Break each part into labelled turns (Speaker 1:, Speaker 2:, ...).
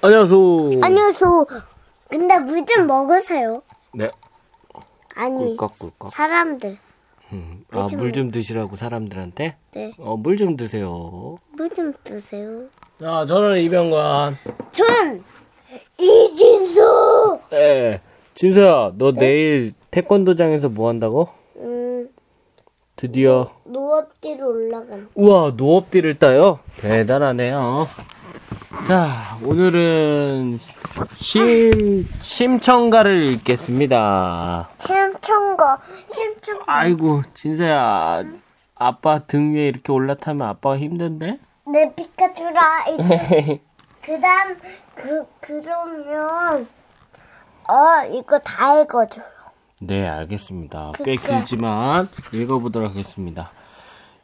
Speaker 1: 안녕하세요.
Speaker 2: 안녕하세요. 근데 물 좀 먹으세요.
Speaker 1: 네.
Speaker 2: 아니,
Speaker 1: 꿀꺽꿀꺽.
Speaker 2: 사람들.
Speaker 1: 음. 아, 물 좀 드시라고 사람들한테?
Speaker 2: 네.
Speaker 1: 어, 물 좀 드세요.
Speaker 2: 물 좀 드세요.
Speaker 1: 자, 저는 이병관.
Speaker 2: 전 이진수.
Speaker 1: 예. 진서야, 너 내일 태권도장에서 뭐 한다고?
Speaker 2: 음,
Speaker 1: 드디어
Speaker 2: 노업뒤로 올라간.
Speaker 1: 우와 노업디를 따요? 대단하네요. 자 오늘은 심 심청가를 읽겠습니다.
Speaker 2: 심청거, 심청.
Speaker 1: 아이고 진서야 아빠 등 위에 이렇게 올라타면 아빠가 힘든데?
Speaker 2: 내 피카츄라 이제. 그 다음 그 그러면 어 이거 다 읽어줘.
Speaker 1: 네 알겠습니다. 꽤. 길지만 읽어보도록 하겠습니다.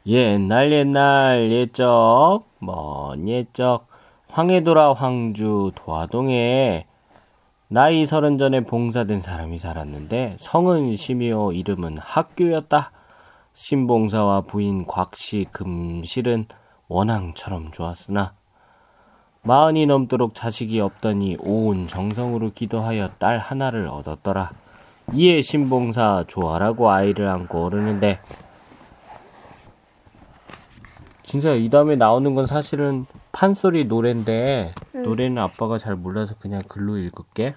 Speaker 1: 옛날 옛날 옛적 먼 옛적 황해도라 황주 도화동에 나이 서른 전에 봉사된 사람이 살았는데 성은 심이요 이름은 학교였다. 신봉사와 부인 곽씨 금실은 원앙처럼 좋았으나 마흔이 넘도록 자식이 없더니 온 정성으로 기도하여 딸 하나를 얻었더라. 이에 신봉사 좋아라고 아이를 안고 오르는데 진짜 이 다음에 나오는 건 사실은 판소리 노래인데 노래는 아빠가 잘 몰라서 그냥 글로 읽을게.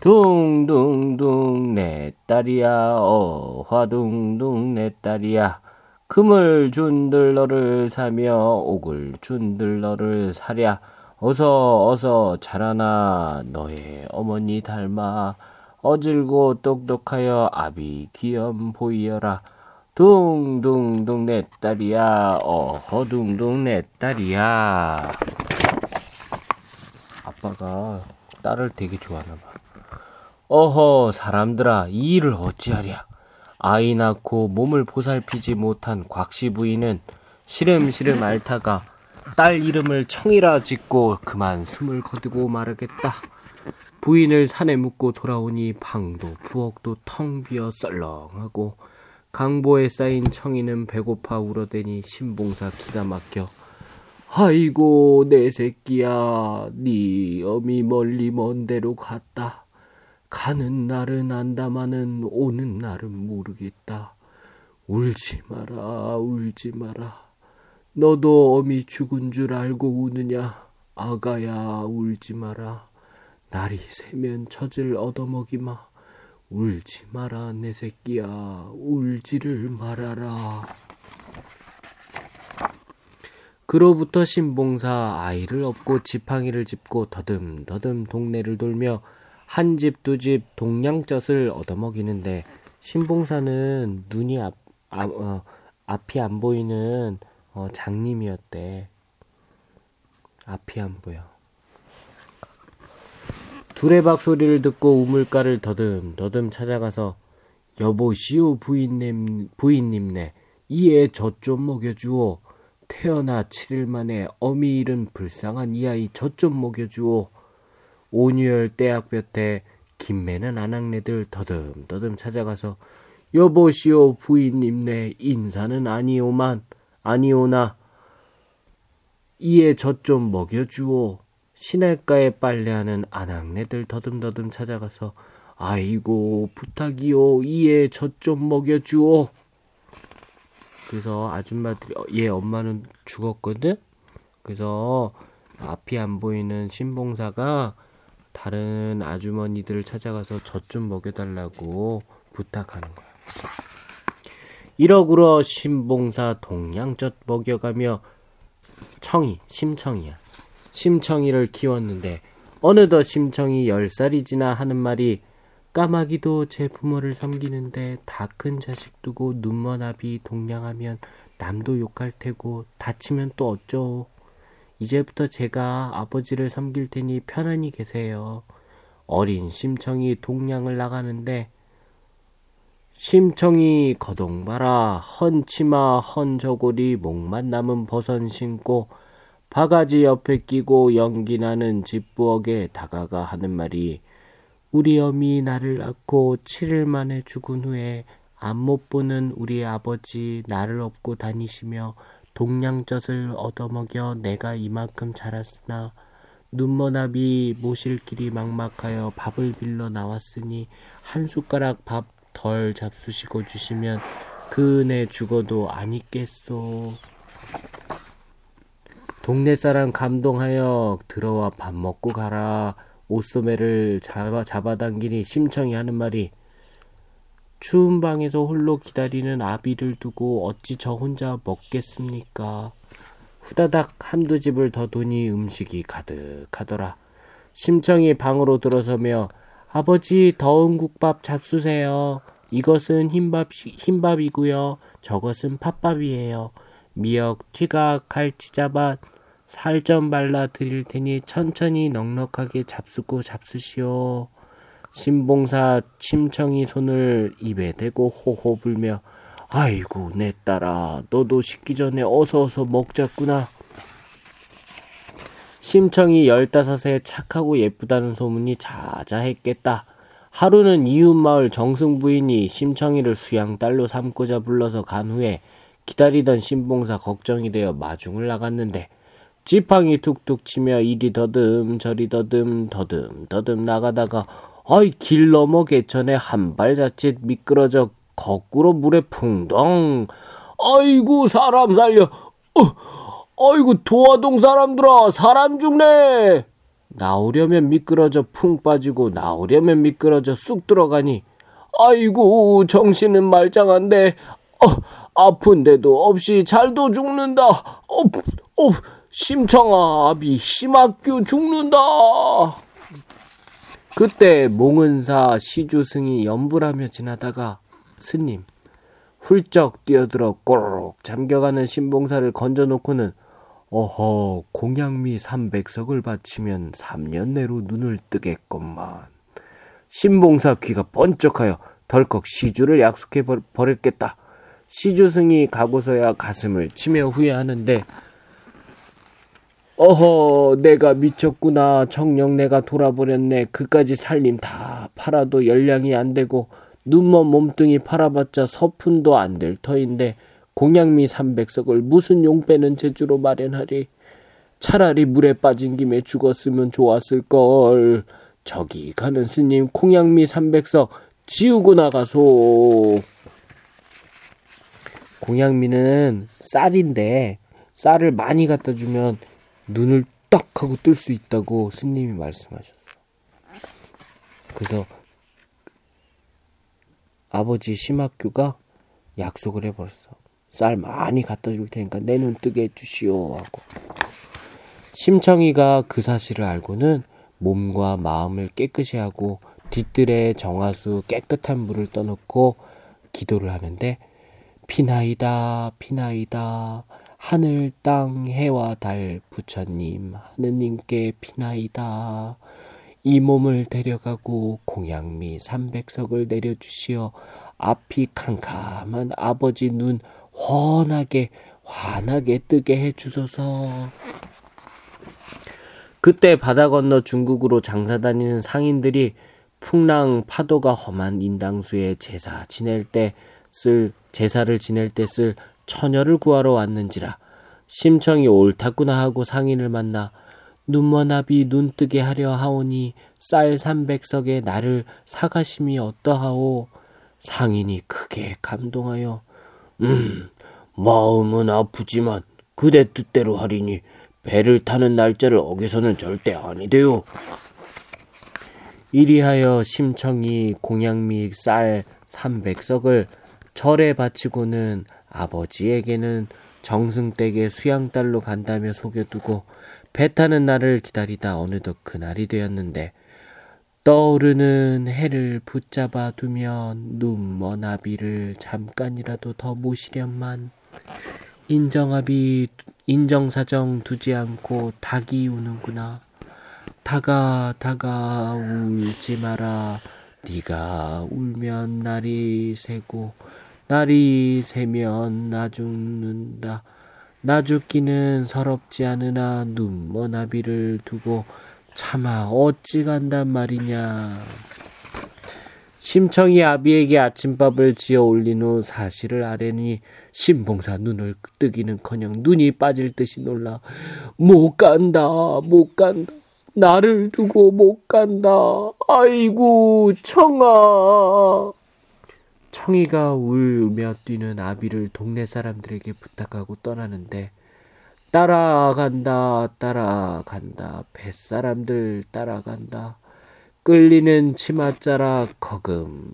Speaker 1: 둥둥둥 내 딸이야 어화둥둥 내 딸이야. 금을 준들 너를 사며 옥을 준들 너를 사랴. 어서 어서 자라나 너의 어머니 닮아. 어질고 똑똑하여 아비 귀염 보이어라 둥둥둥 내 딸이야. 어허 둥둥 내 딸이야. 아빠가 딸을 되게 좋아하나 봐. 어허 사람들아 이 일을 어찌하랴. 아이 낳고 몸을 보살피지 못한 곽씨 부인은 시름시름 앓다가 딸 이름을 청이라 짓고 그만 숨을 거두고 말하겠다. 부인을 산에 묻고 돌아오니 방도 부엌도 텅 비어 썰렁하고 강보에 쌓인 청이는 배고파 울어대니 신봉사 기가 막혀. 아이고 내 새끼야 네 어미 멀리 먼 데로 갔다. 가는 날은 안다마는 오는 날은 모르겠다. 울지 마라 울지 마라. 너도 어미 죽은 줄 알고 우느냐? 아가야 울지 마라. 날이 새면 젖을 얻어먹이마 울지 마라 내 새끼야 울지를 말아라 그로부터 신봉사 아이를 업고 지팡이를 짚고 더듬더듬 동네를 돌며 한 집 두집 동냥젖을 얻어먹이는데 신봉사는 눈이 앞, 앞, 어, 앞이 안 보이는 어, 장님이었대. 앞이 안 보여. 두레박 소리를 듣고 우물가를 더듬 더듬 찾아가서 여보시오 부인님 부인님네 이에 젖좀 먹여주오. 태어나 7일 만에 어미 잃은 불쌍한 이 아이 젖 좀 먹여주오. 온유열 떼약볕에 김매는 아낙네들 더듬 더듬 찾아가서 여보시오 부인님네 인사는 아니오만 아니오나 이에 젖 좀 먹여주오. 시냇가에 빨래하는 아낙네들 더듬더듬 찾아가서 아이고 부탁이오 이에 젖 좀 먹여주오. 그래서 아줌마들이 어, 얘 엄마는 죽었거든. 그래서 앞이 안 보이는 신봉사가 다른 아주머니들을 찾아가서 젖 좀 먹여달라고 부탁하는 거야. 이러구러 신봉사 동양젖 먹여가며 청이 심청이야. 심청이를 키웠는데 어느덧 심청이 열 살이 지나 하는 말이 까마귀도 제 부모를 섬기는데 다 큰 자식 두고 눈먼 아비 동냥하면 남도 욕할 테고 다치면 또 어쩌오. 이제부터 제가 아버지를 섬길 테니 편안히 계세요. 어린 심청이 동냥을 나가는데 심청이 거동봐라 헌치마 헌저고리 목만 남은 버선 신고 바가지 옆에 끼고 연기 나는 집부엌에 다가가 하는 말이 우리 어미 나를 낳고 7일 만에 죽은 후에 앞못 보는 우리 아버지 나를 업고 다니시며 동냥젖을 얻어먹여 내가 이만큼 자랐으나 눈머나비 모실 길이 막막하여 밥을 빌러 나왔으니 한 숟가락 밥 덜 잡수시고 주시면 그 은혜 죽어도 안 잊겠소. 동네 사람 감동하여 들어와 밥 먹고 가라. 옷소매를 잡아, 잡아당기니 심청이 하는 말이 추운 방에서 홀로 기다리는 아비를 두고 어찌 저 혼자 먹겠습니까? 후다닥 한두 집을 더 도니 음식이 가득하더라. 심청이 방으로 들어서며 아버지 더운 국밥 잡수세요. 이것은 흰밥, 흰밥이고요. 저것은 팥밥이에요. 미역, 튀각, 갈치자밭, 살 좀 발라 드릴 테니 천천히 넉넉하게 잡수고 잡수시오. 신봉사 침청이 손을 입에 대고 호호 불며 아이고 내 딸아 너도 식기 전에 어서 어서 먹자꾸나. 심청이 열다섯에 착하고 예쁘다는 소문이 자자했겠다. 하루는 이웃마을 정승 부인이 심청이를 수양딸로 삼고자 불러서 간 후에 기다리던 신봉사 걱정이 되어 마중을 나갔는데 지팡이 툭툭 치며 이리 더듬 저리 더듬 더듬 더듬 나가다가 아이 길 넘어 개천에 한 발 자칫 미끄러져 거꾸로 물에 풍덩. 아이고 사람 살려. 어, 아이고 도화동 사람들아 사람 죽네. 나오려면 미끄러져 풍 빠지고 나오려면 미끄러져 쑥 들어가니 아이고 정신은 말짱한데. 어, 아픈데도 없이 잘도 죽는다. 어, 어, 심청아 아비 심학교 죽는다. 그때 몽은사 시주승이 연불하며 지나다가 스님 훌쩍 뛰어들어 꼬르륵 잠겨가는 신봉사를 건져놓고는 어허 공양미 삼백석을 바치면 3년 내로 눈을 뜨겠건만. 신봉사 귀가 번쩍하여 덜컥 시주를 약속해 버렸겠다. 시주승이 가고서야 가슴을 치며 후회하는데 어허 내가 미쳤구나. 정녕 내가 돌아버렸네. 그까지 살림 다 팔아도 열량이 안 되고 눈먼 몸뚱이 팔아봤자 서푼도 안 될 터인데 공양미 삼백석을 무슨 용 빼는 재주로 마련하리? 차라리 물에 빠진 김에 죽었으면 좋았을걸. 저기 가는 스님 공양미 삼백석 지우고 나가소 공양미는 쌀인데 쌀을 많이 갖다 주면 눈을 딱 하고 뜰 수 있다고 스님이 말씀하셨어. 그래서 아버지 심학교가 약속을 해버렸어. 쌀 많이 갖다 줄 테니까 내 눈 뜨게 해주시오 하고. 심청이가 그 사실을 알고는 몸과 마음을 깨끗이 하고 뒤뜰에 정화수 깨끗한 물을 떠놓고 기도를 하는데 피나이다 피나이다 하늘 땅 해와 달 부처님 하느님께 피나이다 이 몸을 데려가고 공양미 삼백석을 내려주시어 앞이 캄캄한 아버지 눈 훤하게 환하게 뜨게 해주소서. 그때 바다 건너 중국으로 장사 다니는 상인들이 풍랑 파도가 험한 인당수에 제사 지낼 때쓸 제사를 지낼 때 쓸 처녀를 구하러 왔는지라 심청이 옳다구나 하고 상인을 만나 눈머나비 눈뜨게 하려 하오니 쌀 삼백석에 나를 사가심이 어떠하오 상인이 크게 감동하여 음 마음은 아프지만 그대 뜻대로 하리니 배를 타는 날짜를 어겨서는 절대 아니돼요. 이리하여 심청이 공양미 쌀 삼백석을 절에 바치고는 아버지에게는 정승댁에 수양딸로 간다며 속여두고 배 타는 날을 기다리다 어느덧 그날이 되었는데 떠오르는 해를 붙잡아 두면 눈먼 아비를 잠깐이라도 더 모시련만. 인정아비 인정사정 두지 않고 닭이 우는구나. 다가 다가 울지 마라 네가 울면 날이 새고 날이 새면 나 죽는다. 나 죽기는 서럽지 않으나 눈먼 아비를 두고 차마 어찌 간단 말이냐. 심청이 아비에게 아침밥을 지어 올린 후 사실을 아뢰니 신봉사 눈을 뜨기는커녕 눈이 빠질 듯이 놀라 못 간다 못 간다 나를 두고 못 간다. 아이고, 청아. 청이가 울며 뛰는 아비를 동네 사람들에게 부탁하고 떠나는데 따라간다 따라간다 뱃사람들 따라간다 끌리는 치맛자락 거금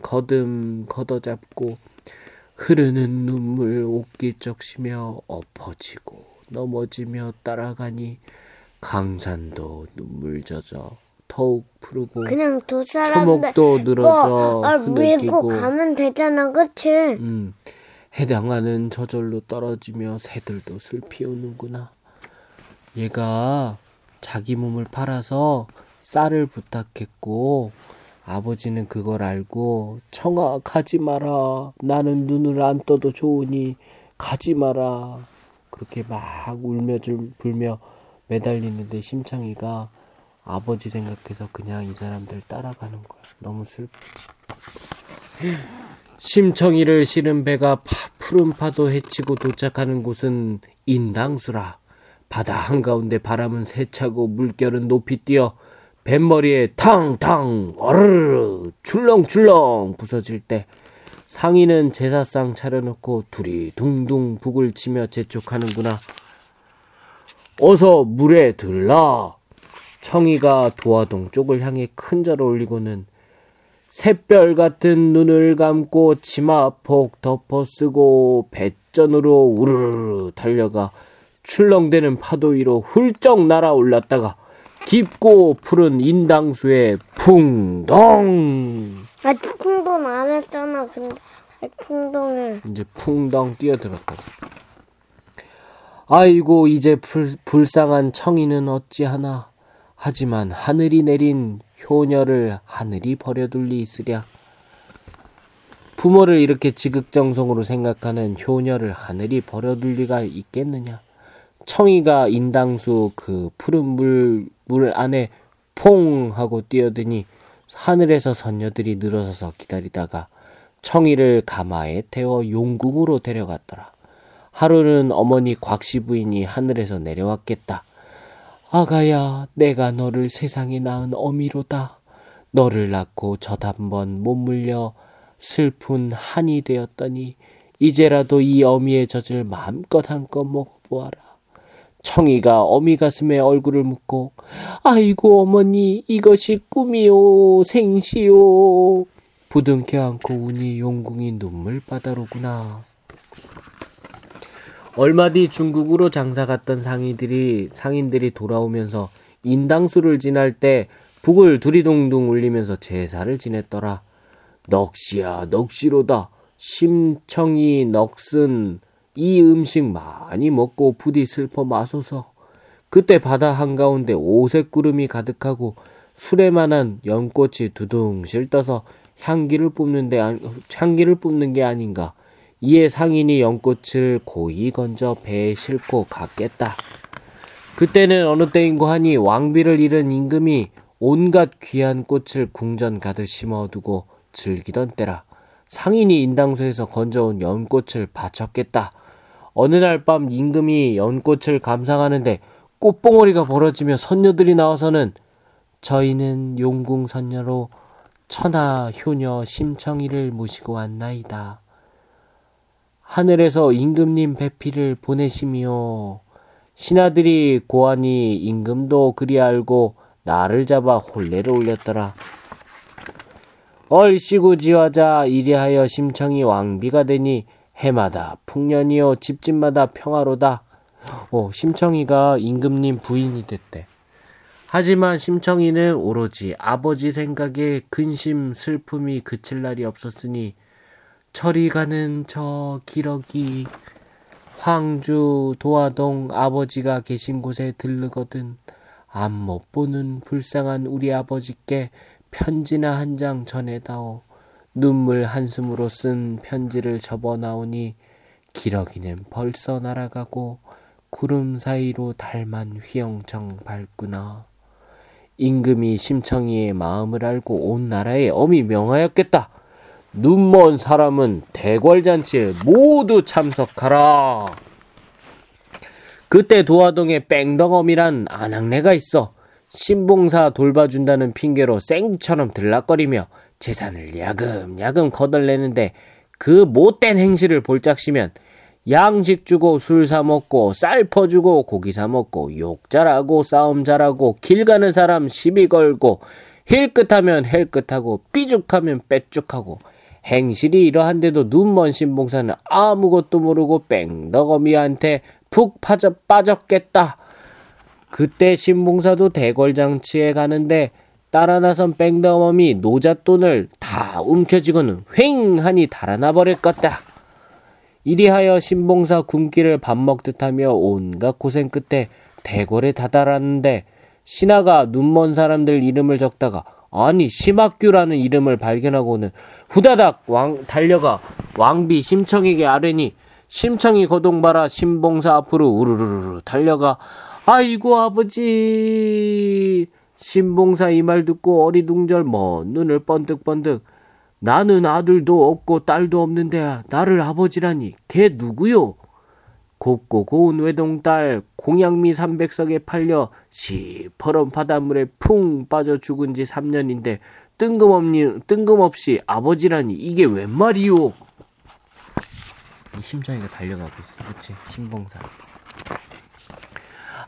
Speaker 1: 거듬 걷어잡고 흐르는 눈물 옷기 적시며 엎어지고 넘어지며 따라가니 강산도 눈물 젖어 더욱 푸르고
Speaker 2: 그냥 두 사람들
Speaker 1: 초목도 늘어져
Speaker 2: 뭐, 아, 밀고
Speaker 1: 흐느끼고
Speaker 2: 가면 되잖아, 그치?
Speaker 1: 음, 해당하는 저절로 떨어지며 새들도 슬피 우는구나. 얘가 자기 몸을 팔아서 쌀을 부탁했고 아버지는 그걸 알고 청아 가지 마라. 나는 눈을 안 떠도 좋으니 가지 마라. 그렇게 막 울며 줄- 불며 매달리는데 심창이가 아버지 생각해서 그냥 이 사람들 따라가는 거야. 너무 슬프지. 심청이를 실은 배가 파- 푸른 파도 헤치고 도착하는 곳은 인당수라. 바다 한가운데 바람은 세차고 물결은 높이 뛰어 뱃머리에 탕탕 어르르 출렁출렁 부서질 때 상인은 제사상 차려놓고 둘이 둥둥 북을 치며 재촉하는구나. 어서 물에 들라. 청이가 도화동 쪽을 향해 큰 절을 올리고는 샛별 같은 눈을 감고 치마 폭 덮어 쓰고 배전으로 우르르 달려가 출렁대는 파도 위로 훌쩍 날아올랐다가 깊고 푸른 인당수에 풍덩
Speaker 2: 아, 쿵동 안 했잖아, 근데. 왜 쿵동을.
Speaker 1: 이제 풍덩 뛰어들었다. 아이고 이제 불, 불쌍한 청이는 어찌하나. 하지만 하늘이 내린 효녀를 하늘이 버려둘 리 있으랴. 부모를 이렇게 지극정성으로 생각하는 효녀를 하늘이 버려둘 리가 있겠느냐. 청이가 인당수 그 푸른 물, 물 안에 퐁 하고 뛰어드니 하늘에서 선녀들이 늘어서서 기다리다가 청이를 가마에 태워 용궁으로 데려갔더라. 하루는 어머니 곽씨 부인이 하늘에서 내려왔겠다. 아가야, 내가 너를 세상에 낳은 어미로다. 너를 낳고 젖 한 번 못 물려 슬픈 한이 되었더니 이제라도 이 어미의 젖을 마음껏 한껏 먹어보아라. 청이가 어미 가슴에 얼굴을 묻고 아이고 어머니 이것이 꿈이요 생시요 부둥켜 안고 우니 용궁이 눈물바다로구나. 얼마 뒤 중국으로 장사 갔던 상인들이 상인들이 돌아오면서 인당수를 지날 때 북을 두리둥둥 울리면서 제사를 지냈더라. 넋이야 넋이로다. 심청이 넋은 이 음식 많이 먹고 부디 슬퍼 마소서. 그때 바다 한가운데 오색 구름이 가득하고 수레만한 연꽃이 두둥실 떠서 향기를 뿜는데 안- 향기를 뿜는 게 아닌가. 이에 상인이 연꽃을 고이 건져 배에 싣고 갔겠다. 그때는 어느 때인고 하니 왕비를 잃은 임금이 온갖 귀한 꽃을 궁전 가득 심어두고 즐기던 때라. 상인이 인당소에서 건져온 연꽃을 바쳤겠다. 어느 날 밤 임금이 연꽃을 감상하는데 꽃봉오리가 벌어지며 선녀들이 나와서는 저희는 용궁 선녀로 천하 효녀 심청이를 모시고 왔나이다. 하늘에서 임금님 배필을 보내시미요. 신하들이 고하니 임금도 그리 알고 나를 잡아 혼례를 올렸더라. 얼씨구 지화자 이리하여 심청이 왕비가 되니 해마다 풍년이요 집집마다 평화로다. 어, 심청이가 임금님 부인이 됐대. 하지만 심청이는 오로지 아버지 생각에 근심 슬픔이 그칠 날이 없었으니 철이 가는 저 기러기 황주 도화동 아버지가 계신 곳에 들르거든 앞못 보는 불쌍한 우리 아버지께 편지나 한 장 전해다오 눈물 한숨으로 쓴 편지를 접어 나오니 기러기는 벌써 날아가고 구름 사이로 달만 휘영청 밝구나 임금이 심청이의 마음을 알고 온 나라에 엄히 명하였겠다. 눈먼 사람은 대궐잔치에 모두 참석하라. 그때 도화동에 뺑덕엄이란 아낙네가 있어. 신봉사 돌봐준다는 핑계로 생처럼 들락거리며 재산을 야금야금 거덜내는데 그 못된 행실을 볼짝시면 양식 주고 술 사 먹고 쌀 퍼주고 고기 사 먹고 욕 잘하고 싸움 잘하고 길 가는 사람 시비 걸고 힐끗하면 헬끗하고 삐죽하면 빼죽하고 행실이 이러한데도 눈먼 신봉사는 아무것도 모르고 뺑덕어미한테 푹 빠져 빠졌겠다. 그때 신봉사도 대궐장치에 가는데 따라 나선 뺑덕어미 노잣돈을 다 움켜쥐고는 휑하니 달아나 버릴 것다. 이리하여 신봉사 굶기를 밥 먹듯 하며 온갖 고생 끝에 대궐에 다다랐는데 신하가 눈먼 사람들 이름을 적다가 아니 심학규라는 이름을 발견하고는 후다닥 왕 달려가 왕비 심청에게 아뢰니 심청이 거동바라 신봉사 앞으로 우르르르 달려가 아이고 아버지 신봉사 이 말 듣고 어리둥절 먼 눈을 번득번득 나는 아들도 없고 딸도 없는데 나를 아버지라니 걔 누구요? 곱고 고운 외동딸 공양미 삼백석에 팔려 시퍼런 바닷물에 풍 빠져 죽은 지 3년인데 뜬금없니, 뜬금없이 아버지라니 이게 웬 말이요? 이 심정이가 달려가고 있어. 그치? 신봉사.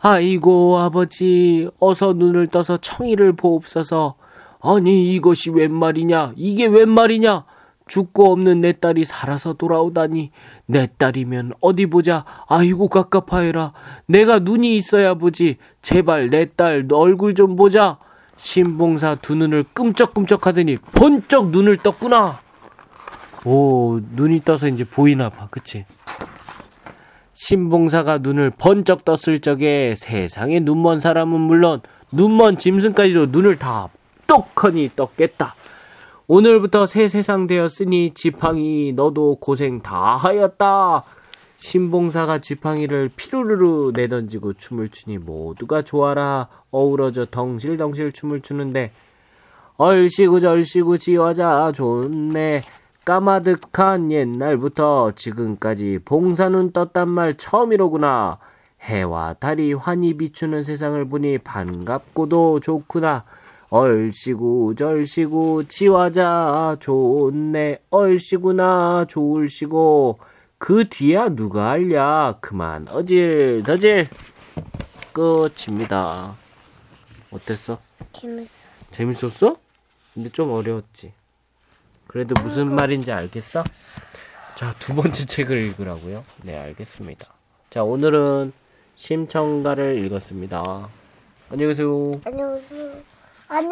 Speaker 1: 아이고 아버지. 어서 눈을 떠서 청이를 보옵소서. 아니 이것이 웬 말이냐? 이게 웬 말이냐 죽고 없는 내 딸이 살아서 돌아오다니 내 딸이면 어디 보자. 아이고 갑갑하여라. 내가 눈이 있어야 보지. 제발 내 딸 얼굴 좀 보자. 신봉사 두 눈을 끔쩍끔쩍 하더니 번쩍 눈을 떴구나. 오 눈이 떠서 이제 보이나 봐. 그치? 신봉사가 눈을 번쩍 떴을 적에 세상에 눈먼 사람은 물론 눈먼 짐승까지도 눈을 다 똑하니 떴겠다. 오늘부터 새 세상 되었으니 지팡이 너도 고생 다 하였다. 신봉사가 지팡이를 피루루루 내던지고 춤을 추니 모두가 좋아라. 어우러져 덩실덩실 춤을 추는데 얼씨구 절씨구 지화자 좋네. 까마득한 옛날부터 지금까지 봉사는 떴단 말 처음이로구나. 해와 달이 환히 비추는 세상을 보니 반갑고도 좋구나 얼씨구 절씨구 지화자 좋네 얼씨구나 좋을시고 그 뒤야 누가 알랴 그만 어질 더질 끝입니다 어땠어?
Speaker 2: 재밌어.
Speaker 1: 재밌었어? 근데 좀 어려웠지. 그래도 무슨 말인지 알겠어? 자, 두 번째 책을 읽으라고요? 네, 알겠습니다. 자, 오늘은 심청가를 읽었습니다. 안녕히 계세요.
Speaker 2: 안녕하세요. 안녕.